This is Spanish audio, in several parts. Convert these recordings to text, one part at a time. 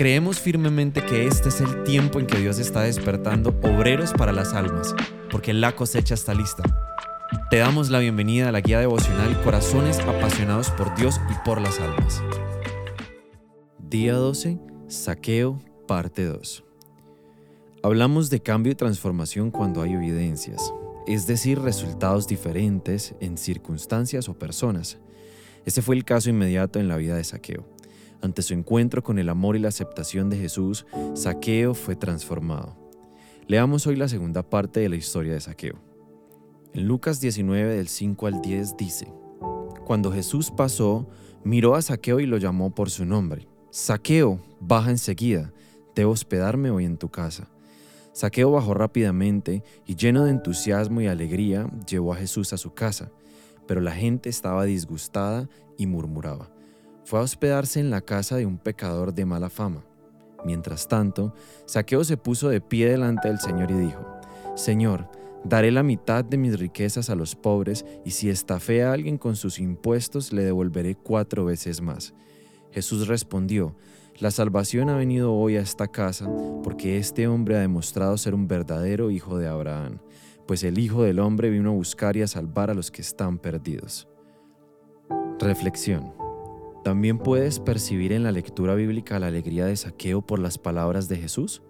Creemos firmemente que este es el tiempo en que Dios está despertando obreros para las almas, porque la cosecha está lista. Te damos la bienvenida a la guía devocional Corazones apasionados por Dios y por las almas. Día 12, Saqueo, parte 2. Hablamos de cambio y transformación cuando hay evidencias, es decir, resultados diferentes en circunstancias o personas. Este fue el caso inmediato en la vida de Saqueo. Ante su encuentro con el amor y la aceptación de Jesús, Saqueo fue transformado. Leamos hoy la segunda parte de la historia de Saqueo. En Lucas 19 del 5 al 10 dice, Cuando Jesús pasó, miró a Saqueo y lo llamó por su nombre. Saqueo, baja enseguida, debo hospedarme hoy en tu casa. Saqueo bajó rápidamente y lleno de entusiasmo y alegría llevó a Jesús a su casa, pero la gente estaba disgustada y murmuraba fue a hospedarse en la casa de un pecador de mala fama. Mientras tanto, Saqueo se puso de pie delante del Señor y dijo, Señor, daré la mitad de mis riquezas a los pobres, y si estafé a alguien con sus impuestos, le devolveré cuatro veces más. Jesús respondió, La salvación ha venido hoy a esta casa, porque este hombre ha demostrado ser un verdadero hijo de Abraham, pues el Hijo del Hombre vino a buscar y a salvar a los que están perdidos. Reflexión. ¿También puedes percibir en la lectura bíblica la alegría de saqueo por las palabras de Jesús?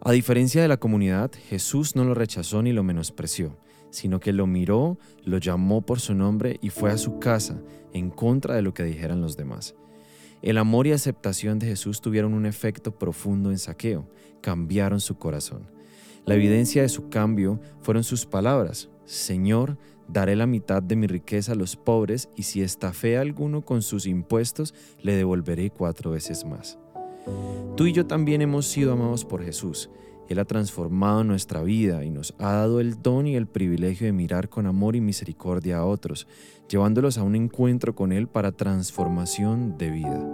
A diferencia de la comunidad, Jesús no lo rechazó ni lo menospreció, sino que lo miró, lo llamó por su nombre y fue a su casa en contra de lo que dijeran los demás. El amor y aceptación de Jesús tuvieron un efecto profundo en saqueo, cambiaron su corazón. La evidencia de su cambio fueron sus palabras, Señor, Daré la mitad de mi riqueza a los pobres y si estafé a alguno con sus impuestos, le devolveré cuatro veces más. Tú y yo también hemos sido amados por Jesús. Él ha transformado nuestra vida y nos ha dado el don y el privilegio de mirar con amor y misericordia a otros, llevándolos a un encuentro con Él para transformación de vida.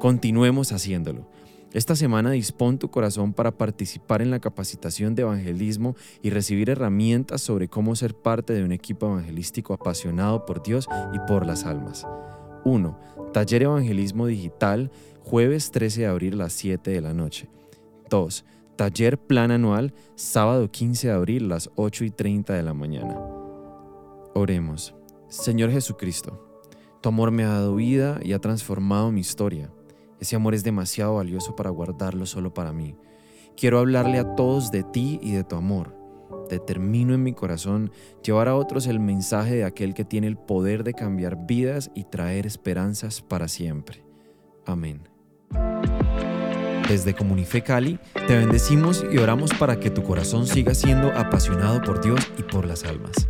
Continuemos haciéndolo. Esta semana dispón tu corazón para participar en la capacitación de evangelismo y recibir herramientas sobre cómo ser parte de un equipo evangelístico apasionado por Dios y por las almas. 1. Taller Evangelismo Digital, jueves 13 de abril a las 7 de la noche. 2. Taller Plan Anual, sábado 15 de abril a las 8 y 30 de la mañana. Oremos. Señor Jesucristo, tu amor me ha dado vida y ha transformado mi historia. Ese amor es demasiado valioso para guardarlo solo para mí. Quiero hablarle a todos de ti y de tu amor. Determino en mi corazón llevar a otros el mensaje de aquel que tiene el poder de cambiar vidas y traer esperanzas para siempre. Amén. Desde Comunife Cali, te bendecimos y oramos para que tu corazón siga siendo apasionado por Dios y por las almas.